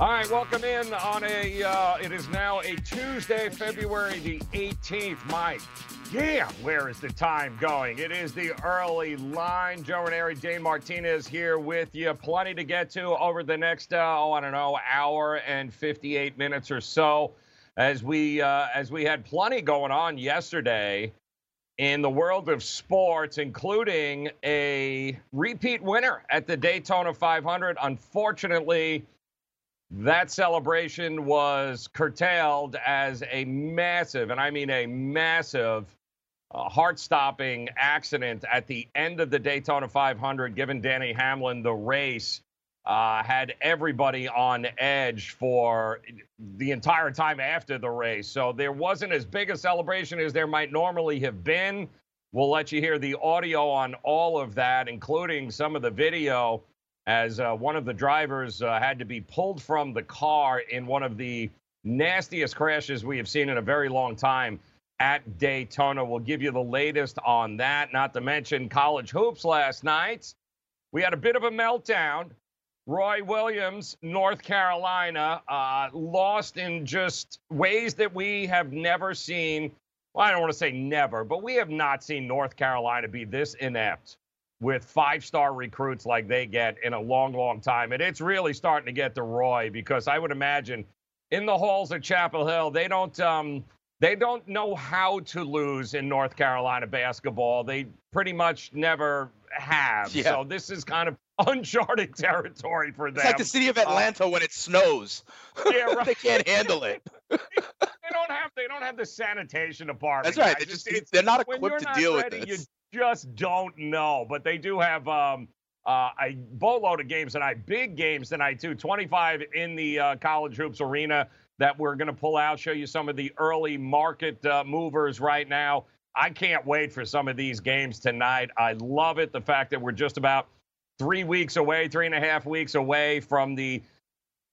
All right, welcome in on a. Uh, it is now a Tuesday, February the 18th. Mike, yeah, where is the time going? It is the early line. Joe Raineri, Dane Martinez here with you. Plenty to get to over the next, uh, oh, I don't know, hour and 58 minutes or so. As we uh, as we had plenty going on yesterday in the world of sports, including a repeat winner at the Daytona 500. Unfortunately. That celebration was curtailed as a massive, and I mean a massive, uh, heart stopping accident at the end of the Daytona 500, giving Danny Hamlin the race. Uh, had everybody on edge for the entire time after the race. So there wasn't as big a celebration as there might normally have been. We'll let you hear the audio on all of that, including some of the video as uh, one of the drivers uh, had to be pulled from the car in one of the nastiest crashes we have seen in a very long time at Daytona. We'll give you the latest on that, not to mention college hoops last night. We had a bit of a meltdown. Roy Williams, North Carolina, uh, lost in just ways that we have never seen. Well, I don't want to say never, but we have not seen North Carolina be this inept with five star recruits like they get in a long, long time. And it's really starting to get to Roy because I would imagine in the halls of Chapel Hill, they don't um, they don't know how to lose in North Carolina basketball. They pretty much never have. Yeah. So this is kind of uncharted territory for them. It's like the city of Atlanta when it snows. Yeah, right. they can't handle it. they don't have they don't have the sanitation department. That's right. guys. They just It's- it's- they're not equipped to deal ready, with this. Just don't know. But they do have um, uh, a boatload of games tonight, big games tonight too. 25 in the uh, college hoops arena that we're going to pull out, show you some of the early market uh, movers right now. I can't wait for some of these games tonight. I love it. The fact that we're just about three weeks away, three and a half weeks away from the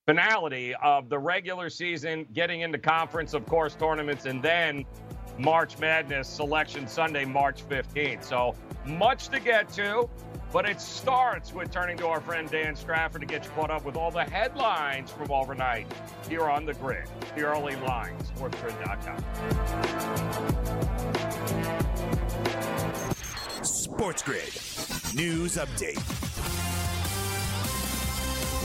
finality of the regular season, getting into conference, of course, tournaments, and then March Madness Selection Sunday, March 15th. So much to get to, but it starts with turning to our friend Dan Strafford to get you caught up with all the headlines from overnight here on the grid, the early line, sportsgrid.com. Sports Grid. News update.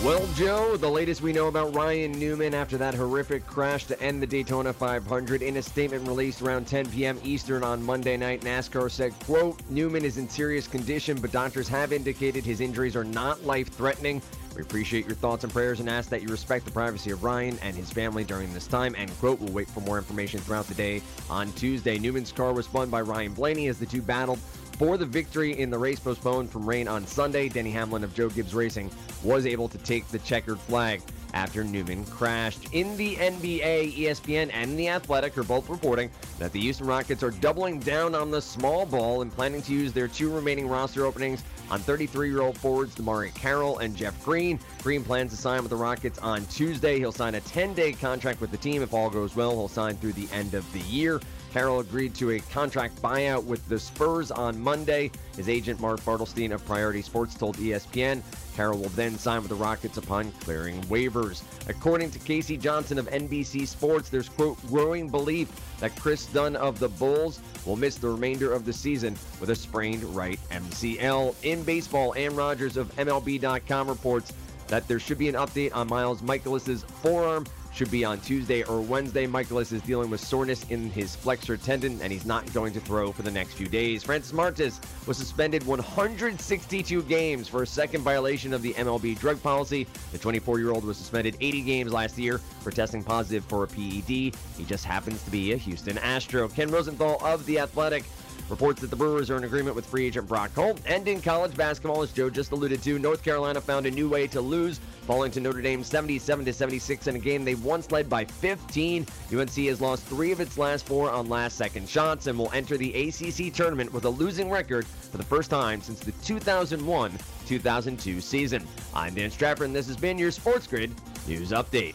Well, Joe, the latest we know about Ryan Newman after that horrific crash to end the Daytona 500 in a statement released around 10 p.m. Eastern on Monday night, NASCAR said, quote, Newman is in serious condition, but doctors have indicated his injuries are not life-threatening. We appreciate your thoughts and prayers and ask that you respect the privacy of Ryan and his family during this time, end quote. We'll wait for more information throughout the day on Tuesday. Newman's car was spun by Ryan Blaney as the two battled for the victory in the race postponed from rain on Sunday. Denny Hamlin of Joe Gibbs Racing was able to take the checkered flag after Newman crashed. In the NBA, ESPN and The Athletic are both reporting that the Houston Rockets are doubling down on the small ball and planning to use their two remaining roster openings on 33-year-old forwards DeMarre Carroll and Jeff Green. Green plans to sign with the Rockets on Tuesday. He'll sign a 10-day contract with the team. If all goes well, he'll sign through the end of the year. Carroll agreed to a contract buyout with the Spurs on Monday. His agent, Mark Bartelstein of Priority Sports, told ESPN Carroll will then sign with the Rockets upon clearing waivers. According to K.C. Johnson of NBC Sports, there's, quote, growing belief that Kris Dunn of the Bulls will miss the remainder of the season with a sprained right MCL. In baseball, Anne Rogers of MLB.com reports that there should be an update on Miles Mikolas's forearm should be on Tuesday or Wednesday. Mikolas is dealing with soreness in his flexor tendon, and he's not going to throw for the next few days. Francis Martes was suspended 162 games for a second violation of the MLB drug policy. The 24-year-old was suspended 80 games last year for testing positive for a PED. He just happens to be a Houston Astro. Ken Rosenthal of The Athletic Reports that the Brewers are in agreement with free agent Brock Holt. And in college basketball, as Joe just alluded to, North Carolina found a new way to lose, falling to Notre Dame 77 to 76 in a game they once led by 15. UNC has lost three of its last four on last-second shots and will enter the ACC tournament with a losing record for the first time since the 2001-2002 season. I'm Dan Stratford, and this has been your Sports Grid News Update.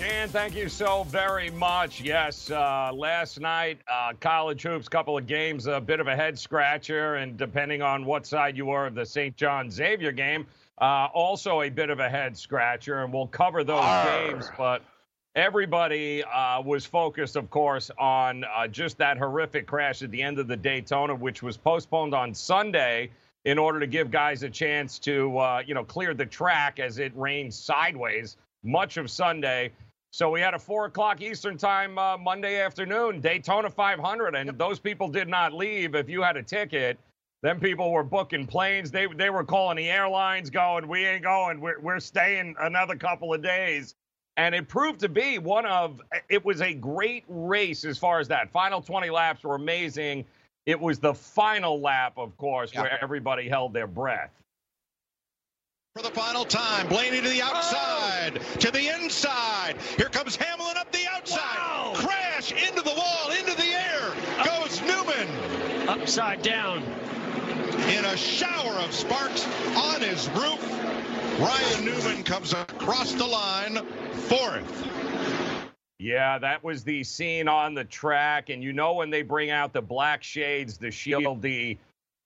Dan, thank you so very much. Yes, uh, last night, uh, college hoops, couple of games, a bit of a head scratcher, and depending on what side you are of the St. John Xavier game, uh, also a bit of a head scratcher, and we'll cover those Arr. games. But everybody uh, was focused, of course, on uh, just that horrific crash at the end of the Daytona, which was postponed on Sunday in order to give guys a chance to, uh, you know, clear the track as it rained sideways much of Sunday. So we had a four o'clock Eastern time uh, Monday afternoon, Daytona 500, and those people did not leave. If you had a ticket, then people were booking planes. They they were calling the airlines, going, "We ain't going. We're we're staying another couple of days." And it proved to be one of. It was a great race as far as that. Final 20 laps were amazing. It was the final lap, of course, Yeah. where everybody held their breath. For the final time. Blaney to the outside, to the inside. Here comes Hamlin up the outside. Crash into the wall, into the air. Goes Newman upside down. in a shower of sparks on his roof. Ryan Newman comes across the line fourth. Yeah, that was the scene on the track, and you know when they bring out the black shades the shield the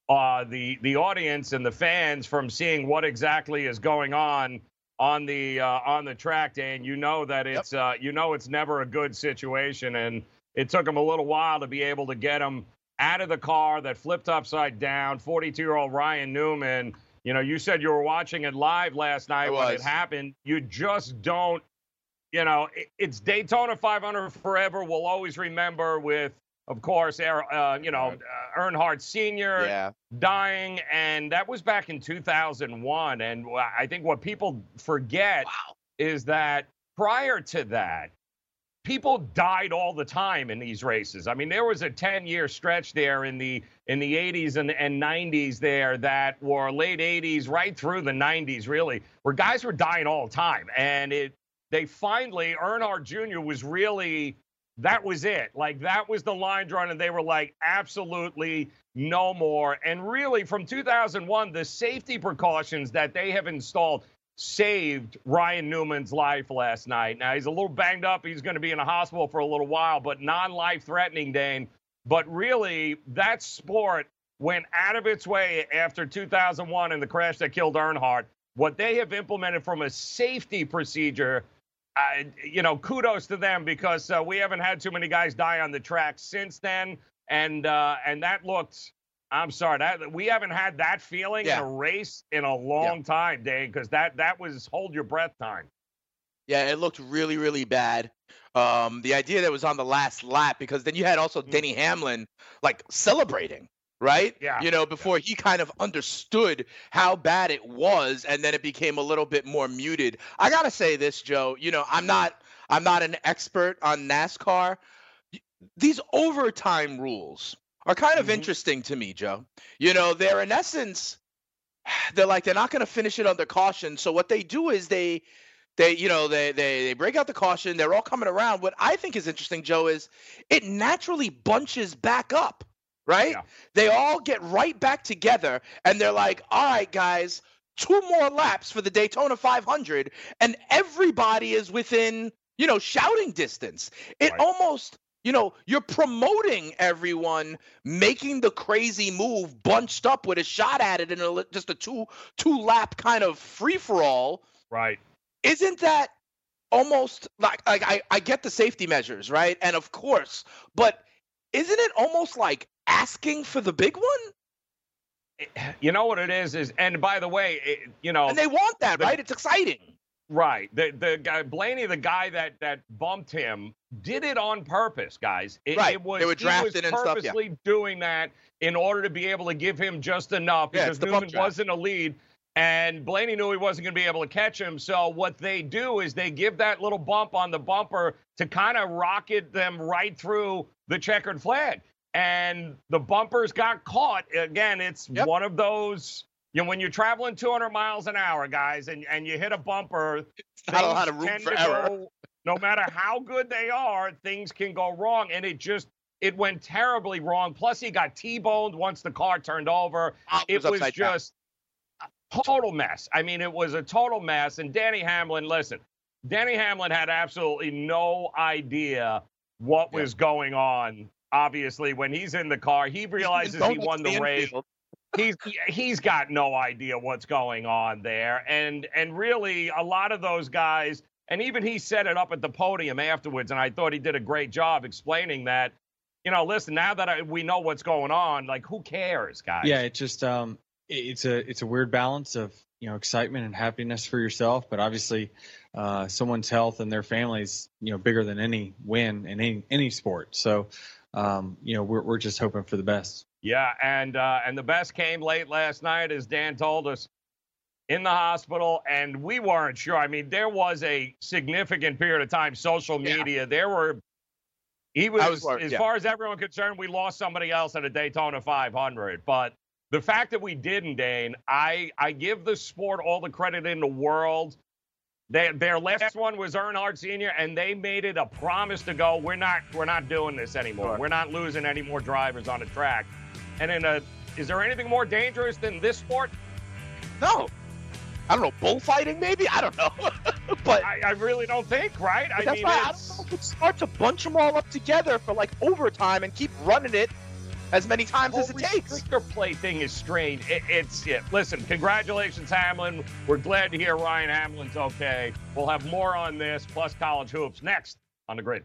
uh, the the audience and the fans from seeing what exactly is going on on the uh, on the track day, and you know that it's uh, you know it's never a good situation, and it took them a little while to be able to get him out of the car that flipped upside down. 42 year old Ryan Newman. You know, you said you were watching it live last night when it happened. You just don't you know, it's Daytona 500 forever. We'll always remember with, of course, Er- uh, you know, uh, Earnhardt Sr. Yeah. dying, and that was back in 2001. And I think what people forget is that prior to that, people died all the time in these races. I mean, there was a 10-year stretch there in the in the 80s and, and 90s there that were late 80s right through the 90s, really, where guys were dying all the time, and it they finally Earnhardt Jr. was really that was it. Like that was the line drawn, and they were like, absolutely no more. And really, from 2001, the safety precautions that they have installed saved Ryan Newman's life last night. Now he's a little banged up. He's going to be in a hospital for a little while, but non-life threatening, Dane. But really, that sport went out of its way after 2001 and the crash that killed Earnhardt. What they have implemented from a safety procedure uh, you know, kudos to them because uh, we haven't had too many guys die on the track since then, and uh, and that looked. I'm sorry, that we haven't had that feeling Yeah. in a race in a long time, Dave, because that that was hold your breath time. Yeah, it looked really, really bad. Um, the idea that it was on the last lap because then you had also Denny Hamlin like celebrating, right? Yeah. You know, before he kind of understood how bad it was, and then it became a little bit more muted. I gotta say this, Joe. You know, I'm not I'm not an expert on NASCAR. These overtime rules are kind of Mhm. interesting to me, Joe. You know, they're in essence they're like they're not going to finish it under caution. So what they do is they they you know they they they break out the caution. They're all coming around. What I think is interesting, Joe, is it naturally bunches back up, right? Yeah. They all get right back together, and they're like, all right, guys. Two more laps for the Daytona 500, and everybody is within, you know, shouting distance. It Right. almost, you know, you're promoting everyone making the crazy move bunched up with a shot at it in a, just a two two lap kind of free for all. Right. Isn't that almost like like I, I get the safety measures, right? And of course, but isn't it almost like asking for the big one? Eh, you know what it is is, and by the way, it, you know, And they want that, the- right? It's exciting. Right. The the guy Blaney, the guy that that bumped him, did it on purpose, guys. It, Right. It was, They were drafted and stuff, yeah. purposely doing that in order to be able to give him just enough Yeah, because Newman wasn't a lead. And Blaney knew he wasn't going to be able to catch him. So what they do is they give that little bump on the bumper to kind of rocket them right through the checkered flag. And the bumpers got caught. Again, it's Yep. one of those. You know, when you're traveling 200 miles an hour, guys, and, and you hit a bumper, Not a lot of room for error. go- no matter how good they are, things can go wrong, and it just it went terribly wrong. Plus, he got T-boned once the car turned over. It It was was just a total mess. I mean, it was a total mess. And Danny Hamlin, listen, Danny Hamlin had absolutely no idea what Yeah. was going on. Obviously, when he's in the car, he realizes he won the race. He's he's got no idea what's going on there and and really a lot of those guys and even he set it up at the podium afterwards and i thought he did a great job explaining that you know listen now that I, we know what's going on like who cares guys? Yeah, it just um, it's a it's a weird balance of you know excitement and happiness for yourself, but obviously, uh, someone's health and their families you know bigger than any win in any any sport. So, um, you know, we're we're just hoping for the best. Yeah, and uh, and the best came late last night, as Dan told us, in the hospital, and we weren't sure. I mean, there was a significant period of time, social Yeah. media. There were. He was, was as yeah. far as everyone concerned, we lost somebody else at a Daytona 500. But the fact that we didn't, Dane, I I give the sport all the credit in the world. They, their last one was Earnhardt Sr., and they made it a promise to go. We're not we're not doing this anymore. Sure. We're not losing any more drivers on the track. And in a, is there anything more dangerous than this sport? No. I don't know, bullfighting maybe? I don't know. but I, I really don't think, right? I that's mean, why I it's, don't know if it's smart to bunch them all up together for like overtime and keep running it as many times as it takes. restrictor play thing is strange. It, it's it. Listen, congratulations, Hamlin. We're glad to hear Ryan Hamlin's okay. We'll have more on this plus college hoops next on the grid.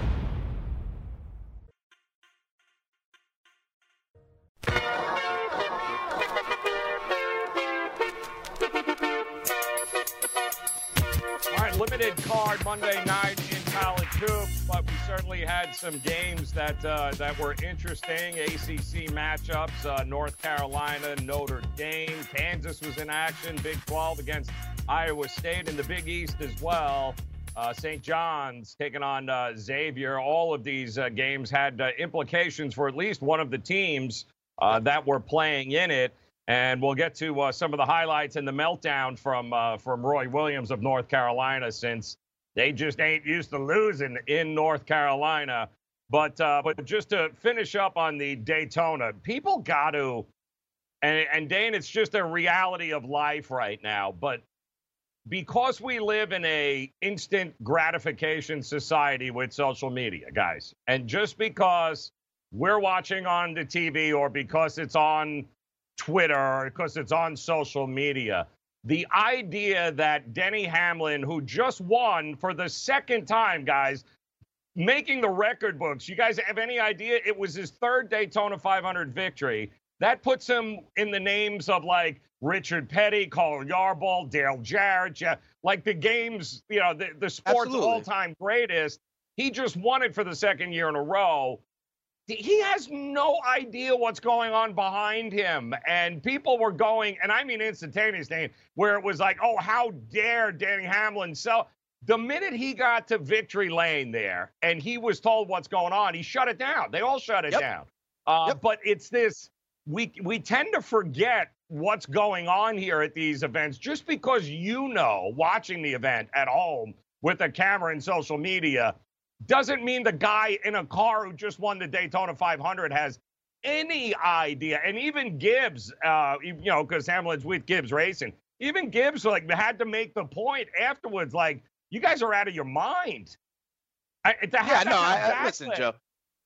Card Monday night in college hoops, but we certainly had some games that uh, that were interesting. ACC matchups: uh, North Carolina, Notre Dame, Kansas was in action. Big 12 against Iowa State in the Big East as well. Uh, St. John's taking on uh, Xavier. All of these uh, games had uh, implications for at least one of the teams that were playing in it. And we'll get to uh, some of the highlights and the meltdown from uh, from Roy Williams of North Carolina, since they just ain't used to losing in North Carolina. But uh, but just to finish up on the Daytona, people got to, and and Dane, it's just a reality of life right now. But because we live in a instant gratification society with social media, guys, and just because we're watching on the TV or because it's on Twitter because it's on social media. The idea that Denny Hamlin, who just won for the second time, guys, making the record books, you guys have any idea? It was his third Daytona 500 victory. That puts him in the names of like Richard Petty, Cale Yarborough, Dale Jarrett, yeah, like the game's, you know, the, the sport's all time greatest. He just won it for the second year in a row he has no idea what's going on behind him. And people were going, and I mean instantaneously, where it was like, oh, how dare Danny Hamlin sell. The minute he got to victory lane there and he was told what's going on, he shut it down. They all shut it Yep. down. Uh, Yep. But it's this we we tend to forget what's going on here at these events just because you know watching the event at home with a camera and social media doesn't mean the guy in a car who just won the Daytona 500 has any idea. And even Gibbs, uh, you know, because Hamlin's with Gibbs Racing, even Gibbs like had to make the point afterwards, like you guys are out of your mind. I, Yeah, no, I, listen, Joe.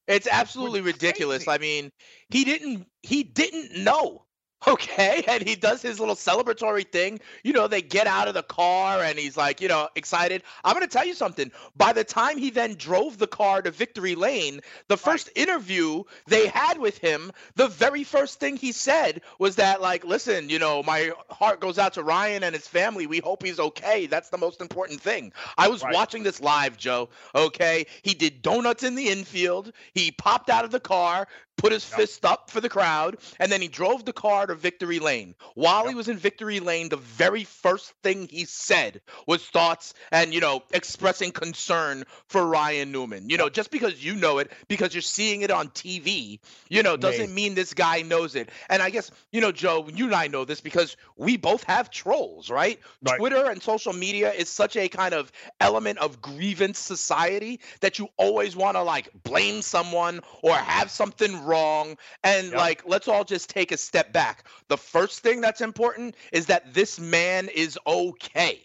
It's absolutely ridiculous. I mean, he didn't he didn't know. Okay, and he does his little celebratory thing. You know, they get out of the car and he's like, you know, excited. I'm going to tell you something. By the time he then drove the car to Victory Lane, the first interview they had with him, the very first thing he said was that, like, listen, you know, my heart goes out to Ryan and his family. We hope he's okay. That's the most important thing. I was Right. watching this live, Joe. Okay, he did donuts in the infield. He popped out of the car, put his fist up for the crowd, and then he drove the car to Victory Lane. While he was in Victory Lane, the very first thing he said was thoughts and, you know, expressing concern for Ryan Newman. You know, just because you know it, because you're seeing it on TV, you know, doesn't mean this guy knows it. And I guess, you know, Joe, you and I know this because we both have trolls, right? Right. Twitter and social media is such a kind of element of grievance society that you always want to like blame someone or have something wrong and Yep. like let's all just take a step back the first thing that's important is that this man is okay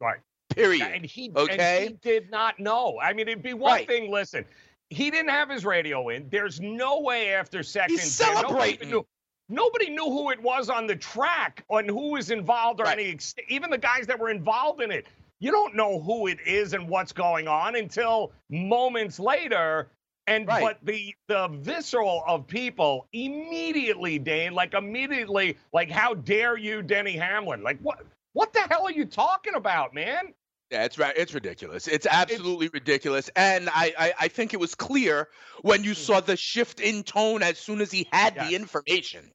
Right. period And he, Okay. and he did not know. I mean, it'd be one Right. thing. Listen, he didn't have his radio in. There's no way after second. He's there- nobody celebrating. Knew, nobody knew who it was on the track on who was involved or Right. any. Even the guys that were involved in it. You don't know who it is and what's going on until moments later. And Right. but the the visceral of people immediately, Dane, like immediately, like how dare you, Denny Hamlin? Like what? What the hell are you talking about, man? Yeah, it's right. It's ridiculous. It's absolutely ridiculous. And I, I, I think it was clear when you saw mm-hmm. the shift in tone as soon as he had Yes. the information.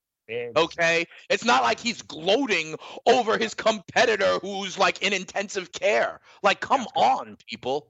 Okay, it's not like he's gloating over his competitor who's like in intensive care. Like, come on, people.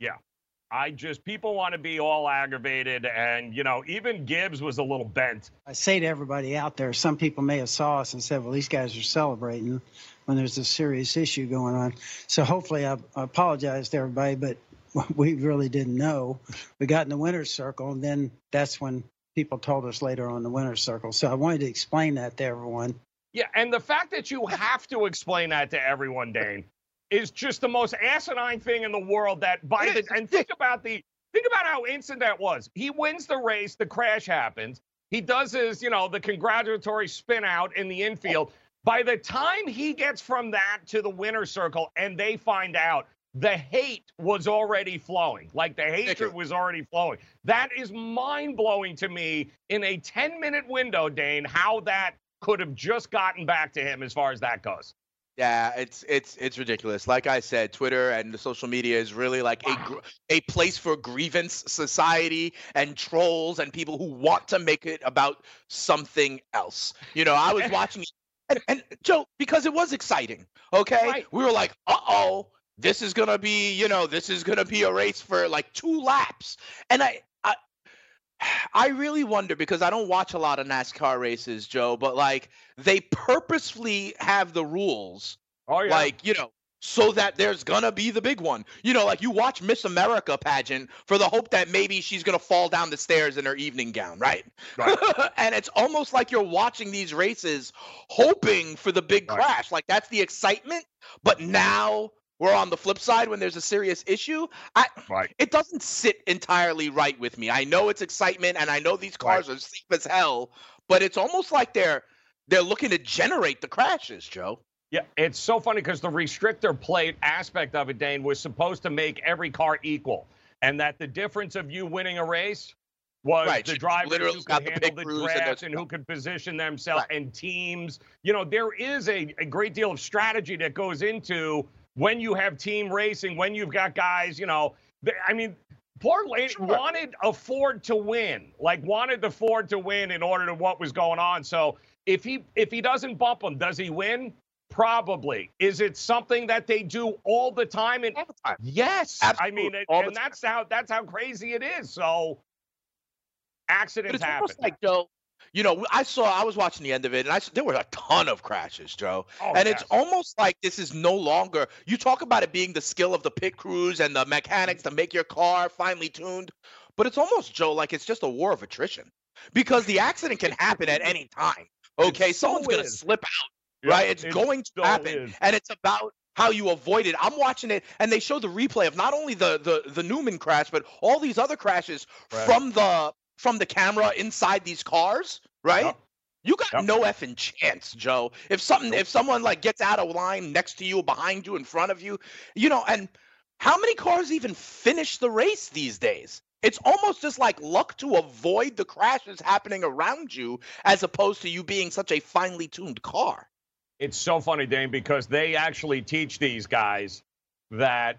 I just people want to be all aggravated, and you know, even Gibbs was a little bent. I say to everybody out there, some people may have saw us and said, well, these guys are celebrating when there's a serious issue going on. So hopefully I, I apologize to everybody, but we really didn't know. We got in the winner's circle, and then that's when people told us later on the winner's circle. So I wanted to explain that to everyone. Yeah, and the fact that you have to explain that to everyone, Dane, is just the most asinine thing in the world. That by the and think about the think about how instant that was. He wins the race, the crash happens. He does his, you know, the congratulatory spin out in the infield. By the time he gets from that to the winner's circle and they find out, the hate was already flowing. Like the hatred was already flowing. That is mind blowing to me in a 10 minute window, Dane, how that could have just gotten back to him as far as that goes. Yeah, it's it's it's ridiculous. Like I said, Twitter and the social media is really like a a place for grievance society and trolls and people who want to make it about something else. You know, I was watching and, and Joe because it was exciting. Okay, Right. we were like, uh oh, this is gonna be you know this is gonna be a race for like two laps, and I. I really wonder because I don't watch a lot of NASCAR races, Joe, but like they purposefully have the rules Oh, yeah. like you know so that there's gonna be the big one you know like you watch miss america pageant for the hope that maybe she's gonna fall down the stairs in her evening gown right, Right. and it's almost like you're watching these races hoping for the big Right. crash like that's the excitement but now we're on the flip side when there's a serious issue i right. it doesn't sit entirely right with me i know it's excitement and i know these cars are safe as hell but it's almost like they're they're looking to generate the crashes joe Yeah, it's so funny because the restrictor plate aspect of it, Dane, was supposed to make every car equal, and that the difference of you winning a race was Right, the driver literally who got could the handle pit the crews and and who could position themselves Right. and teams. You know, there is a, a great deal of strategy that goes into when you have team racing, when you've got guys, you know, th- I mean, poor lady Sure. wanted a Ford to win, like wanted the Ford to win in order to what was going on. So if he if he doesn't bump him, does he win? Probably. Is it something that they do all the time? And all the time yes, Absolutely. I Absolutely, mean, it- all the and that's how that's how crazy it is. So accidents But it's happen. almost like Joe. You know, I saw. I was watching the end of it, and I there were a ton of crashes, Joe. Oh, and it's almost like this is no longer. You talk about it being the skill of the pit crews and the mechanics to make your car finely tuned, but it's almost Joe like it's just a war of attrition because the accident can happen at any time. Okay, so someone's gonna is. slip out, Yeah, right? It's it going to happen, is. and it's about how you avoid it. I'm watching it, and they show the replay of not only the the the Newman crash, but all these other crashes Right. from the from the camera inside these cars, right? Yep. You got no effing chance, Joe. If something, if someone like gets out of line next to you, behind you, in front of you, you know, and how many cars even finish the race these days? It's almost just like luck to avoid the crashes happening around you, as opposed to you being such a finely tuned car. It's so funny, Dane, because they actually teach these guys that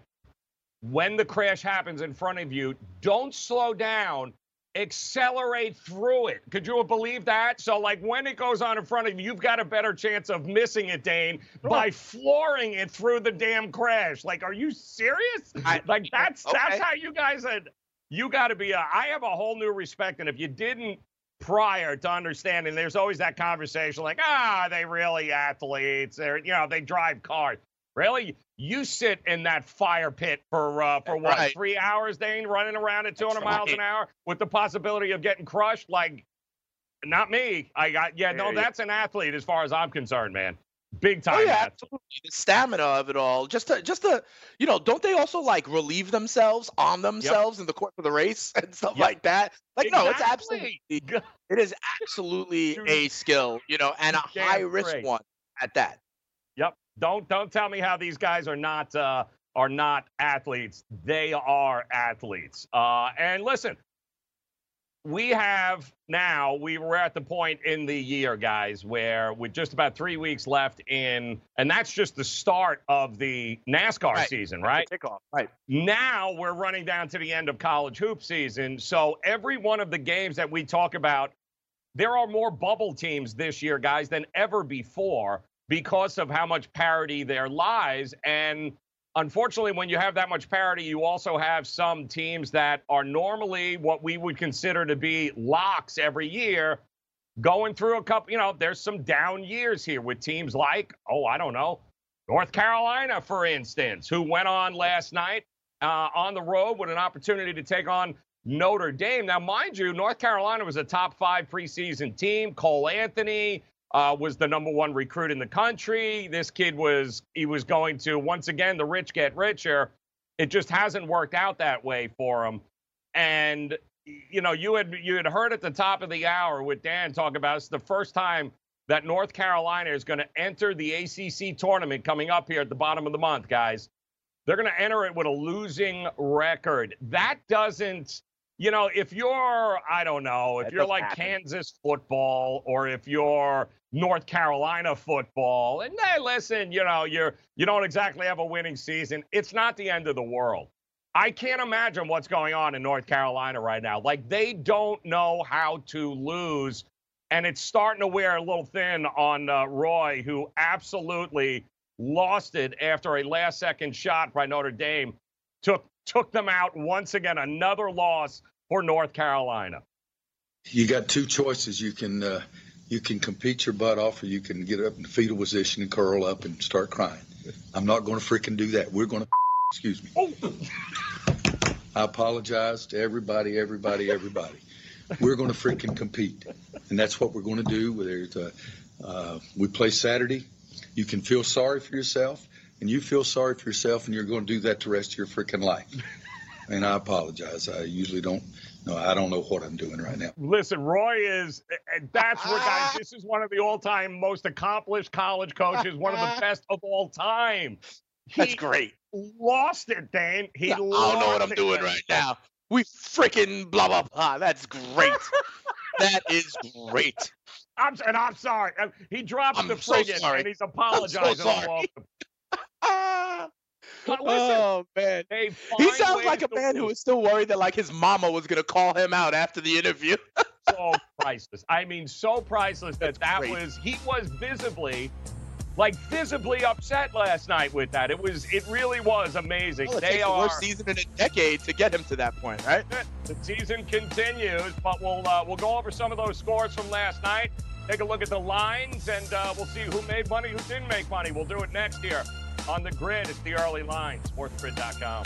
when the crash happens in front of you, don't slow down, accelerate through it. Could you believe that? So, like, when it goes on in front of you, you've got a better chance of missing it, Dane, by flooring it through the damn crash. Like, are you serious? I- like, that's okay. that's how you guys had. You got to be. A, I have a whole new respect, and if you didn't prior to understanding, there's always that conversation like, ah, they really athletes? They're, you know, they drive cars. Really? You sit in that fire pit for uh, for what Right. three hours, Dane, running around at 200 That's miles an hour with the possibility of getting crushed? Like, not me. I got yeah. No, that's an athlete as far as I'm concerned, man. Big time. Oh yeah, athlete. absolutely. The stamina of it all. Just to, just to, you know, don't they also like relieve themselves on themselves in the course of the race and stuff Yep. like that? Like, no, it's absolutely, it is absolutely a skill, you know, and a Damn high risk one at that. Yep. Don't don't tell me how these guys are not uh, are not athletes. They are athletes. Uh, and listen, we have now we were at the point in the year, guys, where with just about three weeks left in, and that's just the start of the NASCAR Right. season, right? Kickoff, right? Now we're running down to the end of college hoop season. So every one of the games that we talk about, there are more bubble teams this year, guys, than ever before because of how much parity there lies. And unfortunately, when you have that much parity, you also have some teams that are normally what we would consider to be locks every year going through a couple, you know, there's some down years here with teams like, oh, I don't know, North Carolina, for instance, who went on last night uh, on the road with an opportunity to take on Notre Dame. Now, mind you, North Carolina was a top five preseason team. Cole Anthony uh, was the number one recruit in the country. This kid was he was going to once again the rich get richer. It just hasn't worked out that way for him. And you know, you had you had heard at the top of the hour with Dan talk about it's the first time that North Carolina is going to enter the ACC tournament coming up here at the bottom of the month, guys. They're going to enter it with a losing record. That doesn't, you know, if you're, I don't know, if That you're like happen. Kansas football or if you're North Carolina football, and hey, listen, you know, you're you don't exactly have a winning season. It's not the end of the world. I can't imagine what's going on in North Carolina right now. Like they don't know how to lose, and it's starting to wear a little thin on uh, Roy, who absolutely lost it after a last-second shot by Notre Dame. Took took them out once again. Another loss for North Carolina. you got two choices. You can uh, you can compete your butt off, or you can get up in the fetal position and curl up and start crying. I'm not going to freaking do that. We're going to excuse me. Oh, I apologize to everybody, everybody, everybody. We're going to freaking compete, and that's what we're going to do. Whether it's, uh, uh, we play Saturday, you can feel sorry for yourself, and you feel sorry for yourself, and you're going to do that the rest of your freaking life. And I apologize. I usually don't. No, I don't know what I'm doing right now. Listen, Roy is, that's what guys, this is one of the all time most accomplished college coaches, one of the best of all time. That's great. Lost it, Dane. He I don't know what I'm it, doing man. right now. We freaking blah blah blah. That's great. that is great. I'm, and I'm sorry. Uh, He drops I'm the so frigate sorry. and he's apologizing. all sorry. Ah. Listen, oh man. He sounds like a man who was still worried that like his mama was gonna call him out after the interview. so priceless. I mean, so priceless that that great. was he was visibly, like visibly upset last night with that. It was it really was amazing. Well, it they takes the are. worst season in a decade to get him to that point, right? The season continues, but we'll uh, we'll go over some of those scores from last night. Take a look at the lines, and uh, we'll see who made money, who didn't make money. We'll do it next year on the grid. It's the early line, sportsgrid.com.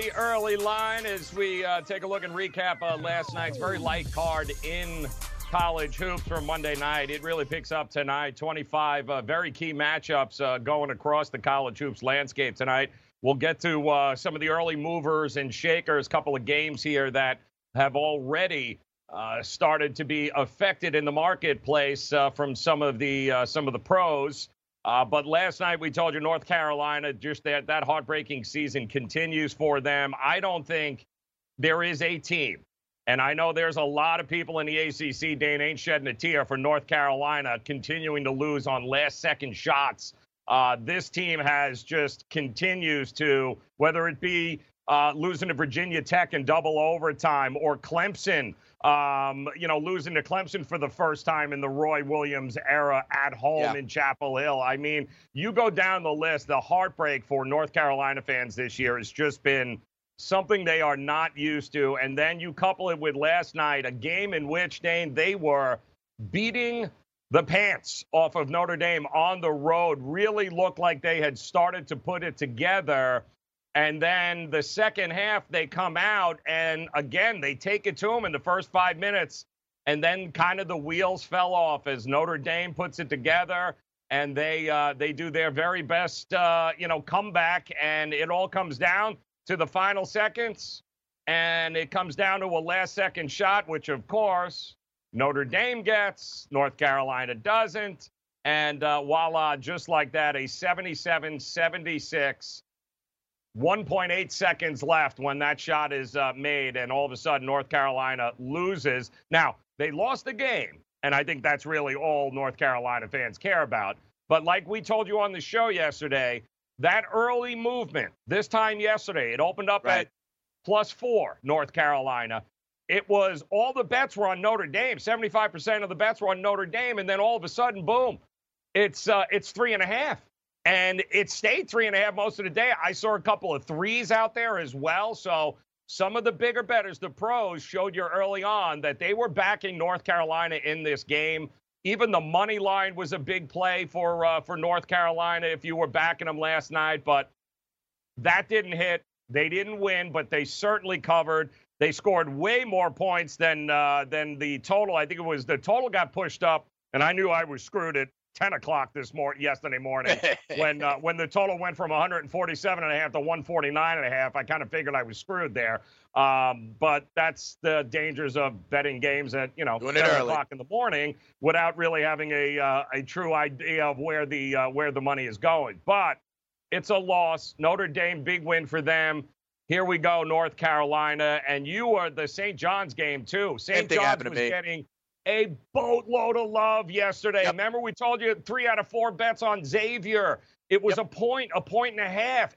The early line as we uh, take a look and recap uh, last night's very light card in college hoops from Monday night. It really picks up tonight. 25 uh, very key matchups uh, going across the college hoops landscape tonight. We'll get to uh, some of the early movers and shakers, a couple of games here that have already uh, started to be affected in the marketplace from some of the some of the pros. Uh, but last night we told you North Carolina just that that heartbreaking season continues for them. I don't think there is a team, and I know there's a lot of people in the ACC. Dane ain't shedding a tear for North Carolina continuing to lose on last second shots. Uh, this team has just continues to whether it be uh, losing to Virginia Tech in double overtime or Clemson um, you know, losing to Clemson for the first time in the Roy Williams era at home Yeah. in Chapel Hill. I mean, you go down the list, the heartbreak for North Carolina fans this year has just been something they are not used to. And then you couple it with last night, a game in which, Dane, they were beating the pants off of Notre Dame on the road, really looked like they had started to put it together. And then the second half, they come out and again, they take it to them in the first five minutes. And then kind of the wheels fell off as Notre Dame puts it together and they uh, they do their very best, uh, you know, comeback. And it all comes down to the final seconds. And it comes down to a last second shot, which of course Notre Dame gets, North Carolina doesn't. And uh, voila, just like that, a 77 76 1.8 seconds left when that shot is uh, made, and all of a sudden North Carolina loses. Now, they lost the game, and I think that's really all North Carolina fans care about. But like we told you on the show yesterday, that early movement, this time yesterday, it opened up Right. at plus four, North Carolina. It was all the bets were on Notre Dame. 75% of the bets were on Notre Dame, and then all of a sudden, boom, it's uh, it's three and a half. And it stayed three and a half most of the day. I saw a couple of threes out there as well. So some of the bigger betters, the pros, showed you early on that they were backing North Carolina in this game. Even the money line was a big play for uh, for North Carolina if you were backing them last night, but that didn't hit. They didn't win, but they certainly covered. They scored way more points than uh, than the total. I think it was the total got pushed up, and I knew I was screwed at 10 o'clock this morning, yesterday morning, when uh, when the total went from 147 and a half to 149 and a half. I kind of figured I was screwed there. Um, but that's the dangers of betting games at you know Doing it 10 o'clock in the morning without really having a uh, a true idea of where the uh, where the money is going. But it's a loss. Notre Dame, big win for them. Here we go, North Carolina, and you are the St. John's game too. Same St. John's happened to was getting a boatload of love yesterday. Yep. Remember, we told you three out of four bets on Xavier. It was a point, a point and a half.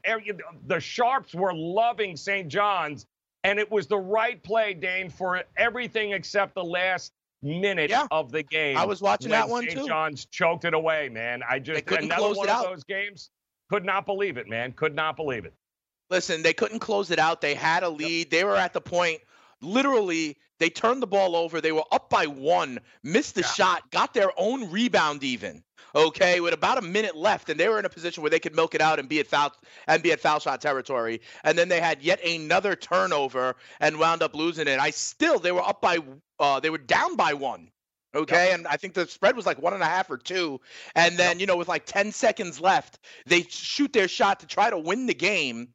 The Sharps were loving St. John's, and it was the right play, Dane, for everything except the last minute Yeah. of the game. I was watching that one, too. St. too. John's choked it away, man. I just couldn't another close one it of out. those games. Could not believe it, man. Could not believe it. Listen, they couldn't close it out. They had a lead. They were at the point, literally, they turned the ball over. They were up by one, missed the shot, got their own rebound even. Okay, with about a minute left, and they were in a position where they could milk it out and be at foul and be at foul shot territory. And then they had yet another turnover and wound up losing it. I still they were up by uh, they were down by one. Okay, and I think the spread was like one and a half or two. And then, you know, with like 10 seconds left, they shoot their shot to try to win the game.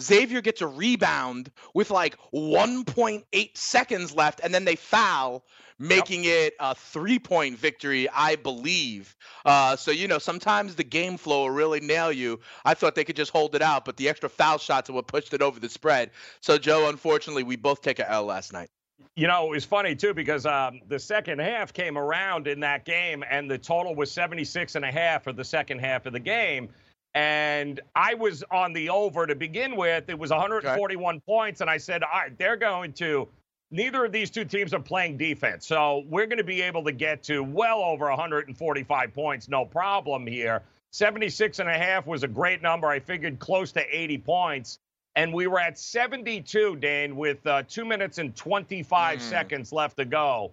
Xavier gets a rebound with like 1.8 seconds left, and then they foul, making it a three point victory, I believe. Uh, so, you know, sometimes the game flow will really nail you. I thought they could just hold it out, but the extra foul shots are what pushed it over the spread. So, Joe, unfortunately, we both take a L last night. You know, it was funny too because um, the second half came around in that game, and the total was 76 and a half for the second half of the game. And I was on the over to begin with. It was 141 points, and I said, all right, they're going to. Neither of these two teams are playing defense, so we're going to be able to get to well over 145 points, no problem here. 76 and a half was a great number. I figured close to 80 points. And we were at 72, Dane, with uh, two minutes and 25 Mm. seconds left to go.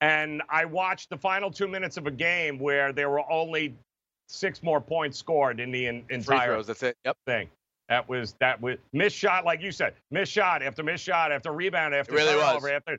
And I watched the final two minutes of a game where there were only six more points scored in the in, Free entire throws. That's it. Yep. thing. That was that was missed shot, like you said, missed shot after missed shot after rebound after It really was. after.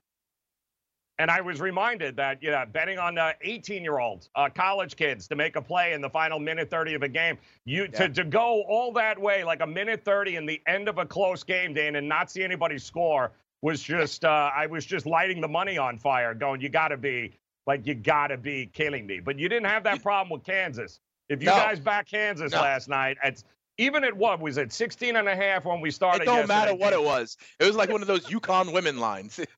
And I was reminded that yeah, betting on uh, 18 year olds, uh, college kids to make a play in the final minute 30 of a game, you Yeah. to, to go all that way, like a minute 30 in the end of a close game, Dan, and not see anybody score was just uh, I was just lighting the money on fire, going, you got to be like you got to be killing me. But you didn't have that problem with Kansas. If you No. guys back Kansas No. last night, it's even at what was it 16 and a half when we started It don't matter what it was. It was like one of those UConn women lines.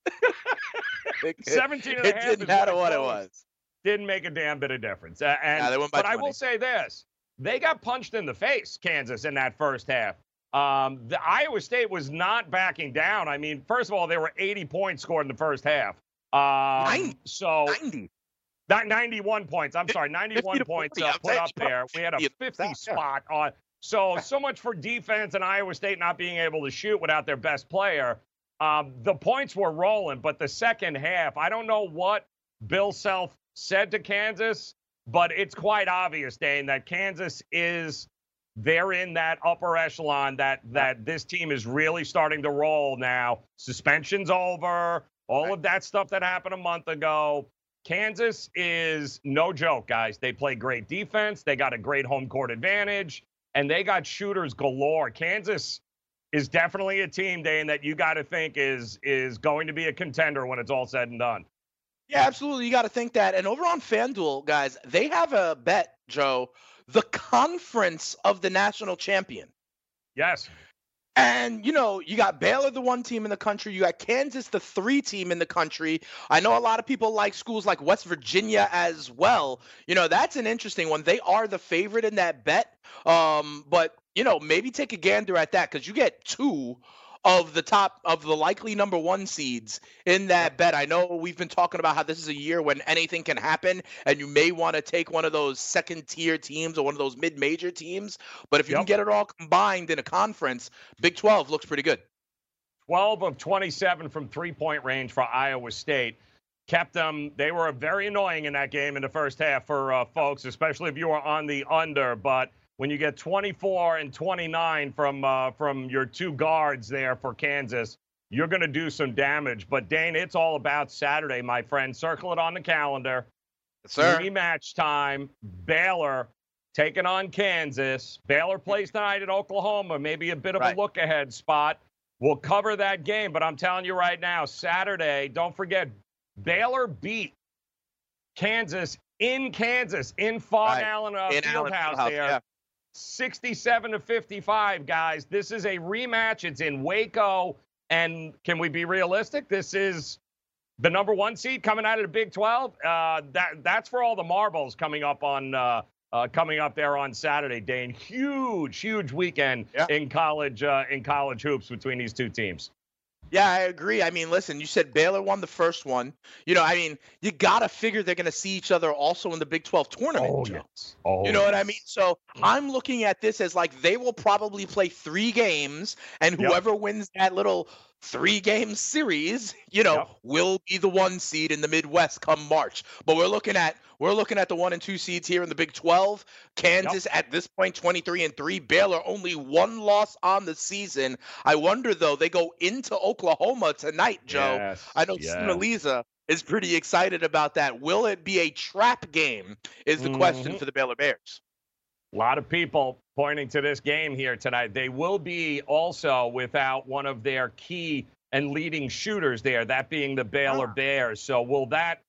It- 17 and a It didn't matter what it it was. was. didn't make a damn bit of difference. Uh, and Yeah, they won by but I will say this: they got punched in the face, Kansas, in that first half. Um, the Iowa State was not backing down. I mean, first of all, there were 80 points scored in the first half. Um, 90. So 90. Not 91 points. I'm sorry, 91 points uh, put up there. We had a 50 spot on. So so much for defense and Iowa State not being able to shoot without their best player. Um, the points were rolling, but the second half, I don't know what Bill Self said to Kansas, but it's quite obvious, Dane, that Kansas is they're in that upper echelon that that this team is really starting to roll now. Suspension's over, all of that stuff that happened a month ago. Kansas is no joke, guys. They play great defense. They got a great home court advantage, and they got shooters galore. Kansas is definitely a team, Dane, that you got to think is is going to be a contender when it's all said and done. Yeah, absolutely. You got to think that. And over on FanDuel, guys, they have a bet, Joe, the conference of the national champion. Yes. And, you know, you got Baylor, the one team in the country. You got Kansas, the three team in the country. I know a lot of people like schools like West Virginia as well. You know, that's an interesting one. They are the favorite in that bet. Um, but, you know, maybe take a gander at that because you get two of the top of the likely number one seeds in that bet. I know we've been talking about how this is a year when anything can happen, and you may want to take one of those second tier teams or one of those mid major teams. But if you can Yep. get it all combined in a conference, Big 12 looks pretty good. 12 of 27 from three point range for Iowa State. Kept them, they were very annoying in that game in the first half for uh, folks, especially if you were on the under. But when you get 24 and 29 from uh, from your two guards there for Kansas, you're going to do some damage. But Dane, it's all about Saturday, my friend. Circle it on the calendar. Yes, Sir. Rematch time. Baylor taking on Kansas. Baylor plays tonight at Oklahoma. Maybe a bit of Right. a look ahead spot. We'll cover that game, but I'm telling you right now, Saturday, don't forget, Baylor beat Kansas in Kansas, in Phog Right. Allen uh, Fieldhouse there. yeah. 67 to 55, guys. This is a rematch. It's in Waco. And can we be realistic? This is the number one seed coming out of the Big 12. Uh, that that's for all the marbles coming up on uh, uh, coming up there on Saturday, Dane. Huge, huge weekend Yeah. in college uh, in college hoops between these two teams. Yeah, I agree. I mean, listen, you said Baylor won the first one. You know, I mean, you got to figure they're going to see each other also in the Big 12 tournament. Oh, Joe. yes. Oh, You know what I mean? So I'm looking at this as like they will probably play three games, and Yep. whoever wins that little three game series, you know, Yep. will be the one seed in the Midwest come March. But we're looking at we're looking at the one and two seeds here in the Big 12. Kansas at this point 23 and 3. Baylor only one loss on the season. I wonder though, they go into Oklahoma tonight, Joe. Yes, I know yes. Is pretty excited about that. Will it be a trap game? Is the question Mhm. for the Baylor Bears. A lot of people pointing to this game here tonight. They will be also without one of their key and leading shooters there, that being the Baylor Ah. Bears. So will that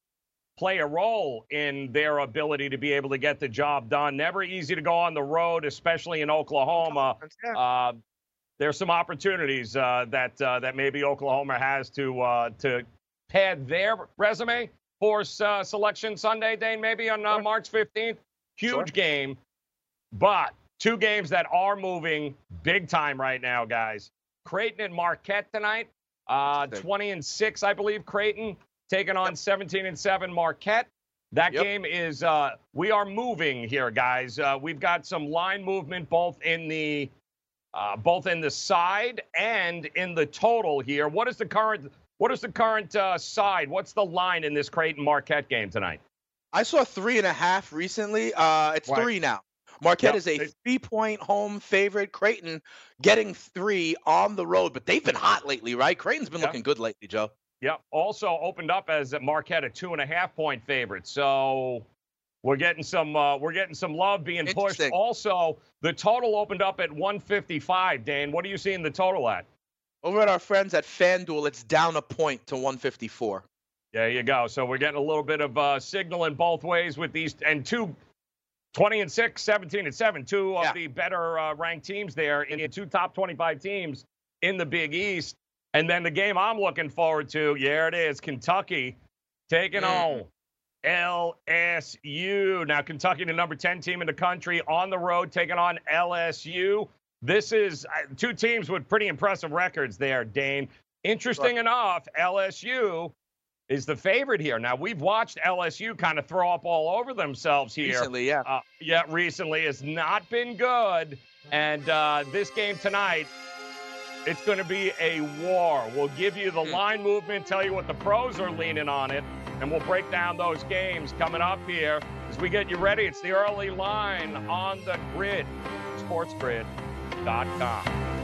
play a role in their ability to be able to get the job done? Never easy to go on the road, especially in Oklahoma. Uh, there's some opportunities uh, that uh, that maybe Oklahoma has to uh, to pad their resume for uh, Selection Sunday, Dane, maybe on uh, March 15th. Huge Sure. game, but two games that are moving big time right now, guys. Creighton and Marquette tonight. Uh, 20 and 6, I believe, Creighton taking on 17 and 7 Marquette. That Yep. game is, uh, we are moving here, guys. Uh, we've got some line movement both in the uh, both in the side and in the total here. What is the current what is the current uh, side? What's the line in this Creighton Marquette game tonight? I saw three and a half recently. Uh, it's Right. three now. Marquette Yep. is a It- three-point home favorite. Creighton getting three on the road, but they've been hot lately, right? Creighton's been Yep. looking good lately, Joe. Yep. Also opened up as Marquette a two and a half point favorite. So we're getting some uh, we're getting some love being pushed. Also, the total opened up at 155. Dan, what are you seeing the total at? Over at our friends at FanDuel, it's down a point to 154. There you go. So we're getting a little bit of uh, signal in both ways with these and two 20 and 6, 17 and 7, two of Yeah. the better uh, ranked teams there in the two top 25 teams in the Big East. And then the game I'm looking forward to, yeah, it is Kentucky taking Mm. on LSU. Now, Kentucky, the number 10 team in the country, on the road taking on LSU. This is uh, two teams with pretty impressive records there, Dane. Interesting enough, LSU is the favorite here. Now, we've watched LSU kind of throw up all over themselves here. Recently, yeah. Uh, yeah, recently has not been good. And uh, this game tonight, it's going to be a war. We'll give you the line movement, tell you what the pros are leaning on it, and we'll break down those games coming up here as we get you ready. It's the early line on the grid, sportsgrid.com.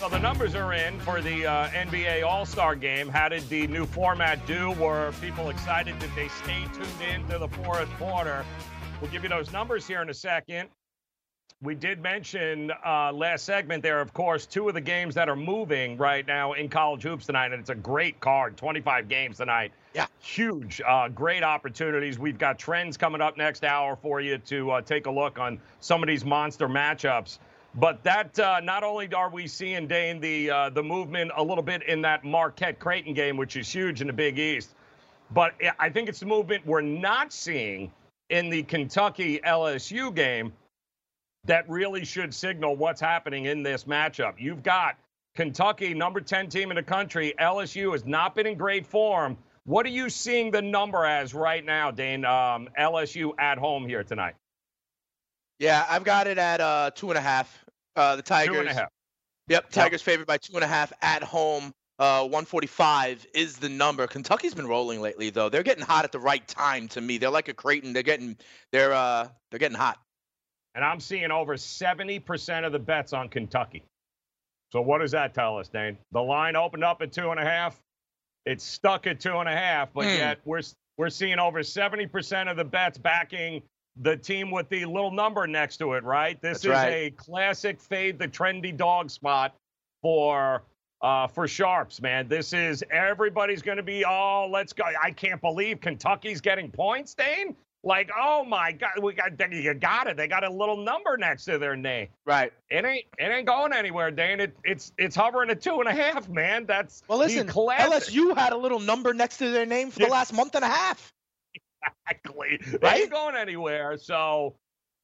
So the numbers are in for the uh, NBA All Star game. How did the new format do? Were people excited? Did they stay tuned in to the fourth quarter? We'll give you those numbers here in a second. We did mention uh, last segment there, of course, two of the games that are moving right now in college hoops tonight, and it's a great card 25 games tonight. Yeah. Huge, uh, great opportunities. We've got trends coming up next hour for you to uh, take a look on some of these monster matchups. But that uh, not only are we seeing Dane the uh, the movement a little bit in that Marquette Creighton game, which is huge in the Big East, but I think it's the movement we're not seeing in the Kentucky LSU game that really should signal what's happening in this matchup. You've got Kentucky, number 10 team in the country. LSU has not been in great form. What are you seeing the number as right now, Dane? Um, LSU at home here tonight. Yeah, I've got it at uh, two and a half. Uh, the Tigers. Two and a half. Yep, Tigers favored by two and a half at home. Uh, 145 is the number. Kentucky's been rolling lately, though. They're getting hot at the right time to me. They're like a Creighton. They're getting, they're, uh, they're getting hot. And I'm seeing over 70% of the bets on Kentucky. So what does that tell us, Dane? The line opened up at two and a half. It's stuck at two and a half, but Hmm. yet we're we're seeing over 70% of the bets backing the team with the little number next to it, right? This That's is right. a classic fade the trendy dog spot for uh, for sharps, man. This is everybody's going to be oh, let's go. I can't believe Kentucky's getting points, Dane. Like, oh my God, we got you got it. They got a little number next to their name. Right. It ain't it ain't going anywhere, Dane. It, it's it's hovering at two and a half, man. That's Well, listen, classic. LSU had a little number next to their name for the last month and a half. Exactly. They Right? ain't going anywhere. So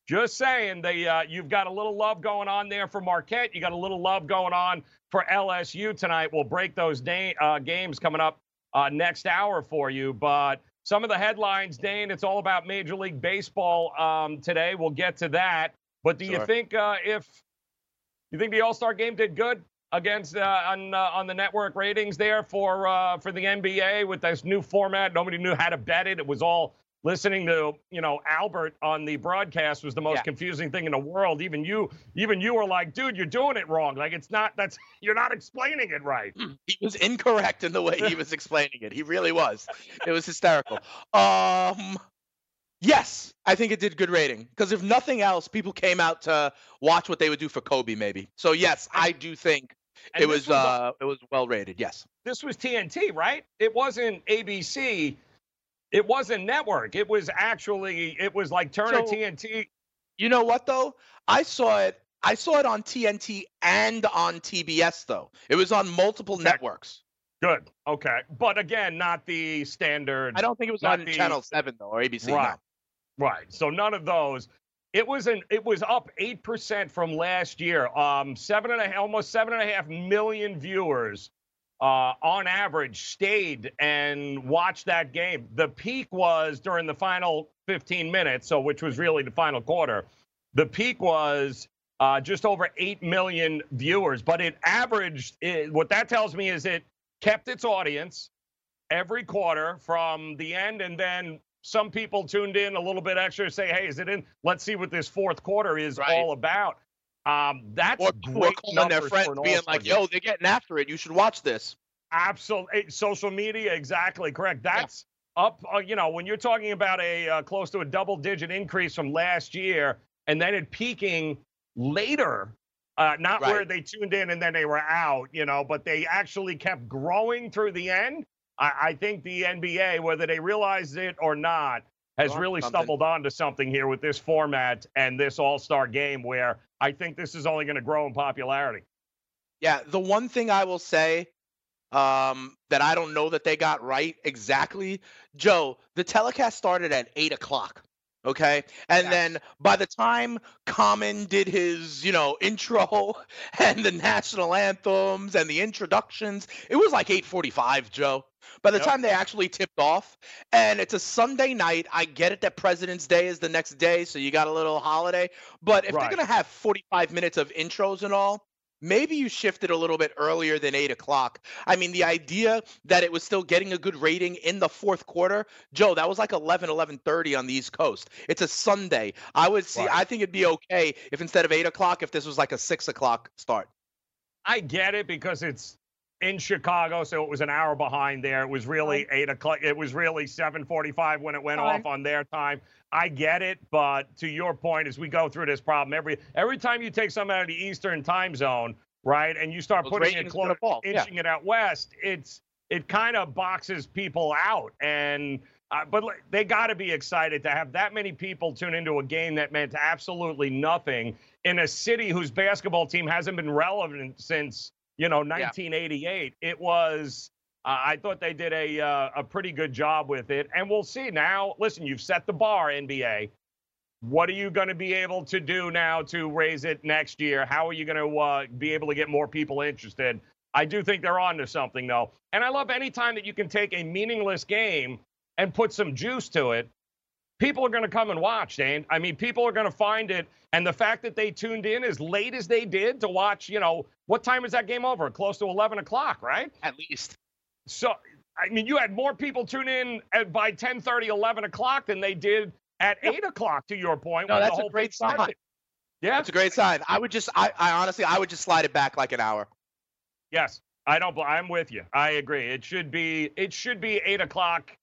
just saying, they uh, you've got a little love going on there for Marquette. You got a little love going on for LSU tonight. We'll break those day, uh, games coming up uh, next hour for you. But some of the headlines, Dane. It's all about Major League Baseball um, today. We'll get to that. But do you think uh, if you think the All Star game did good against uh, on uh, on the network ratings there for uh, for the NBA with this new format? Nobody knew how to bet it. It was all listening to you know Albert on the broadcast was the most Yeah. confusing thing in the world. Even you, even you were like, dude, you're doing it wrong. Like it's not. That's you're not explaining it right. He was incorrect in the way he was explaining it. He really was. It was hysterical. Um, yes, I think it did good rating because if nothing else, people came out to watch what they would do for Kobe, maybe. So yes, I do think And it was, was uh, it was well rated. Yes. this was TNT, right? It wasn't ABC. It wasn't network. It was actually it was like Turner So- TNT. You know what though? I saw it. I saw it on TNT and on TBS though. It was on multiple Okay. networks. Good. Okay. But again, not the standard. I don't think it was on the- Channel Seven though or ABC. no. Right. Right. So none of those. It was an it was up eight percent from last year. Um, seven and a almost seven and a half million viewers uh, on average stayed and watched that game. The peak was during the final 15 minutes, so which was really the final quarter. The peak was uh, just over eight million viewers, but it averaged. It, what that tells me is it kept its audience every quarter from the end, and then some people tuned in a little bit extra to say, "Hey, is it in? Let's see what this fourth quarter is Right. all about." Um, that's Or great calling their friends, being like, game. "Yo, they're getting after it. You should watch this." Absolutely. Social media, exactly correct. That's up, uh, you know, when you're talking about a uh, close to a double digit increase from last year and then it peaking later, uh, not where they tuned in and then they were out, you know, but they actually kept growing through the end. I, I think the NBA, whether they realize it or not, has really something. stumbled onto something here with this format and this all star game where I think this is only going to grow in popularity. Yeah, the one thing I will say um, that I don't know that they got right exactly, Joe, the telecast started at eight o'clock. Okay. And Yes. then by the time Common did his, you know, intro and the national anthems and the introductions, it was like 845, Joe. By the Yep. time they actually tipped off, and it's a Sunday night, I get it that President's Day is the next day, so you got a little holiday. But if Right. they're gonna have 45 minutes of intros and all, maybe you shifted a little bit earlier than eight o'clock. I mean, the idea that it was still getting a good rating in the fourth quarter, Joe, that was like 11, 11.30 on the East Coast. It's a Sunday. I would see, Right. I think it'd be okay if instead of eight o'clock, if this was like a six o'clock start. I get it because it's in Chicago, so it was an hour behind there. It was really eight o'clock. It was really seven forty-five when it went Fine. off on their time. I get it, but to your point, as we go through this problem, every every time you take something out of the Eastern time zone, right, and you start Those putting it close, fall, yeah. inching it out west, it's it kind of boxes people out. And uh, but they got to be excited to have that many people tune into a game that meant absolutely nothing in a city whose basketball team hasn't been relevant since you know 1988. It was. Uh, I thought they did a uh, a pretty good job with it, and we'll see. Now, listen, you've set the bar, NBA. What are you going to be able to do now to raise it next year? How are you going to uh, be able to get more people interested? I do think they're on to something, though. And I love any time that you can take a meaningless game and put some juice to it. People are going to come and watch, Dane. I mean, people are going to find it. And the fact that they tuned in as late as they did to watch, you know, what time is that game over? Close to 11 o'clock, right? At least. So, I mean, you had more people tune in at, by 10 30, 11 o'clock than they did at 8 o'clock, to your point. No, that's a great thing started. sign. Yeah. That's a great sign. I would just, I, I honestly, I would just slide it back like an hour. Yes, I don't. I'm with you. I agree. It should be. It should be eight o'clock.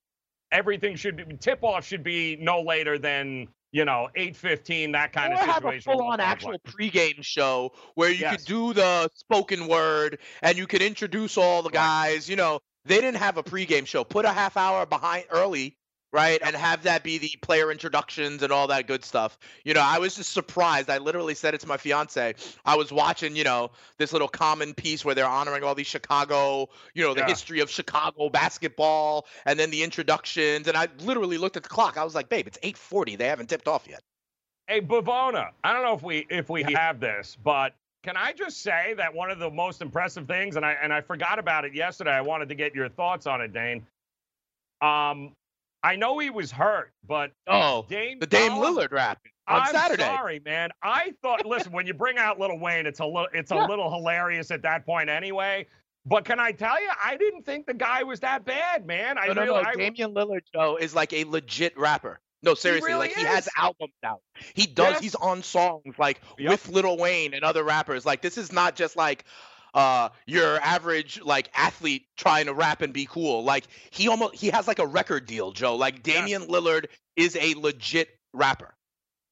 Everything should be. Tip off should be no later than you know eight fifteen. That kind or of have a situation. full-on actual like. pregame show where you Yes. could do the spoken word and you could introduce all the guys. You know, they didn't have a pregame show. Put a half hour behind early, right, and have that be the player introductions and all that good stuff. You know, I was just surprised. I literally said it to my fiance. I was watching, you know, this little Common piece where they're honoring all these Chicago, you know, the Yeah. history of Chicago basketball, and then the introductions. And I literally looked at the clock. I was like, babe, it's 8:40. They haven't tipped off yet. Hey, Bavona. I don't know if we if we have this, but can I just say that one of the most impressive things, and I and I forgot about it yesterday. I wanted to get your thoughts on it, Dane. Um, I know he was hurt, but Oh, Dame the Dame Dollar- Lillard rap on I'm Saturday. sorry, man. I thought. listen, when you bring out Little Wayne, it's a little, it's a Yeah. little hilarious at that point, anyway. But can I tell you, I didn't think the guy was that bad, man. I No, no, really, no. I, Damian Lillard, Joe, is like a legit rapper. No, seriously, really like he has albums out. He does. Yes. He's on songs like Yep. with Lil Wayne and other rappers. Like this is not just like uh your average like athlete trying to rap and be cool. Like he almost he has like a record deal, Joe. Like Damian Lillard is a legit rapper.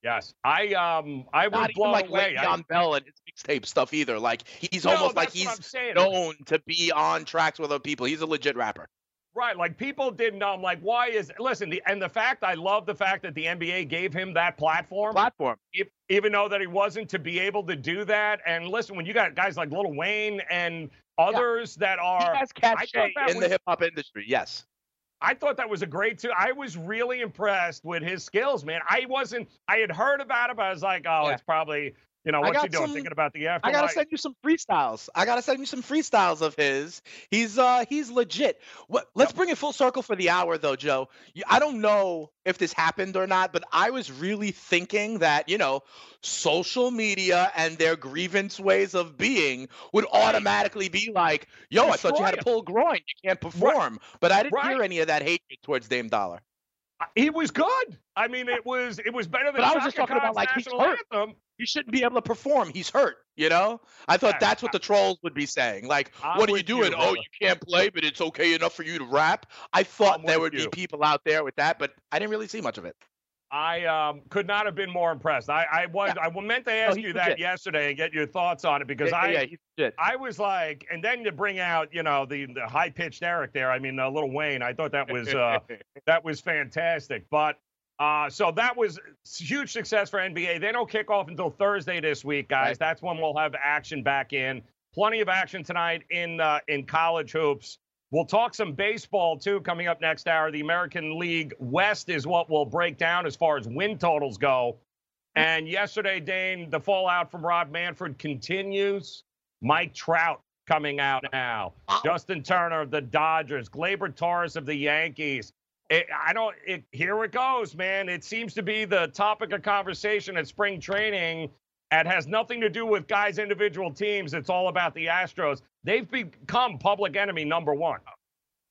yes, I um, I was Not blown like away. Le'Veon Bell and his mixtape stuff either. Like he's No, almost like that's what I'm he's known to be on tracks with other people. He's a legit rapper. Right, like people didn't know. I'm like, why is listen? The, and the fact I love the fact that the NBA gave him that platform, Platform. if, even though that he wasn't to be able to do that. And listen, when you got guys like Little Wayne and others that are, has cachet that in the hip hop industry. Yes. I thought that was a great too. I was really impressed with his skills, man. I wasn't. I had heard about it, but I was like, oh, Yeah. it's probably you know he got doing? some- Thinking about the afterlife. I gotta send you some freestyles. I gotta send you some freestyles of his. He's uh he's legit. What? Let's bring it full circle for the hour though, Joe. You- I don't know if this happened or not, but I was really thinking that you know social media and their grievance ways of being would automatically be like, "Yo, I thought you had a Destroy pulled groin. You can't perform." But I didn't hear any of that hatred towards Dame Dollar. He was good. I mean, it was it was better than But I was just talking about, like, he's hurt. anthem. He shouldn't be able to perform. He's hurt. You know. I thought that's what the trolls would be saying. Like, I'm what are you with you, doing? oh, you can't play, but it's okay enough for you to rap. I thought I'm there would you. be people out there with that, but I didn't really see much of it. I um, could not have been more impressed. I, I was I meant to ask you that yesterday and get your thoughts on it because yeah, I yeah. I was like, and then to bring out you know the, the high pitched Eric there. I mean, uh, little Wayne. I thought that was uh, that was fantastic. But uh, so that was huge success for NBA. They don't kick off until Thursday this week, guys. Right. That's when we'll have action back in. Plenty of action tonight in uh, in college hoops. We'll talk some baseball too coming up next hour. The American League West is what we'll break down as far as win totals go. And yesterday, Dane, the fallout from Rob Manfred continues. Mike Trout coming out now. Justin Turner of the Dodgers. Gleyber Torres of the Yankees. It, I don't. It, here it goes, man. It seems to be the topic of conversation at spring training. It has nothing to do with guys' individual teams. It's all about the Astros. They've become public enemy number one.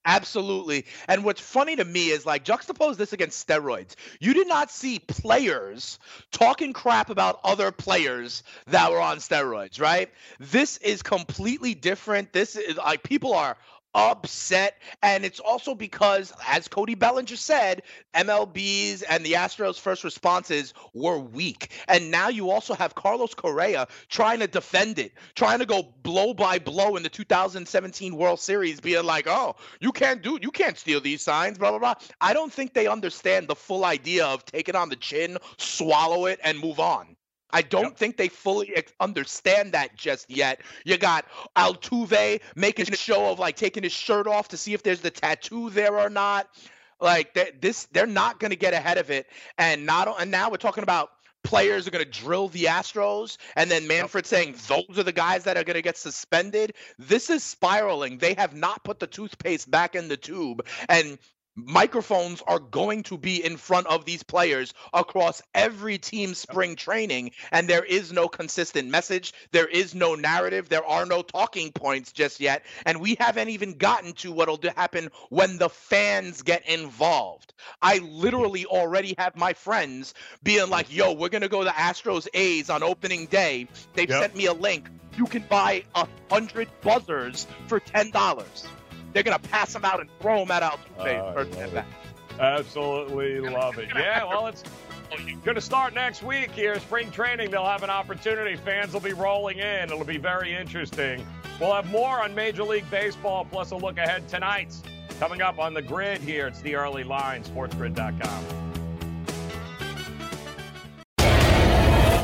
Absolutely. And what's funny to me is like juxtapose this against steroids. You did not see players talking crap about other players that were on steroids, right? This is completely different. This is like people are upset and it's also because as Cody Bellinger said, MLB's and the Astros first responses were weak. And now you also have Carlos Correa trying to defend it, trying to go blow by blow in the 2017 World Series being like, "Oh, you can't do you can't steal these signs, blah blah blah." I don't think they understand the full idea of take it on the chin, swallow it and move on. I don't think they fully understand that just yet. You got Altuve making a show of like taking his shirt off to see if there's the tattoo there or not. Like they, this, they're not going to get ahead of it. And not, and now we're talking about players are going to drill the Astros, and then Manfred saying those are the guys that are going to get suspended. This is spiraling. They have not put the toothpaste back in the tube, and microphones are going to be in front of these players across every team spring training and there is no consistent message there is no narrative there are no talking points just yet and we haven't even gotten to what'll happen when the fans get involved. I literally already have my friends being like yo we're gonna go to astros a's on opening day. They've Yep. sent me a link. You can buy a hundred buzzers for ten dollars they're gonna pass them out and throw them at Altuve oh, I first bat. Absolutely love it. Yeah, well, it's going to start next week here. Spring training, they'll have an opportunity. Fans will be rolling in. It'll be very interesting. We'll have more on Major League Baseball, plus a look ahead tonight. Coming up on the grid here, it's the early line, sportsgrid.com.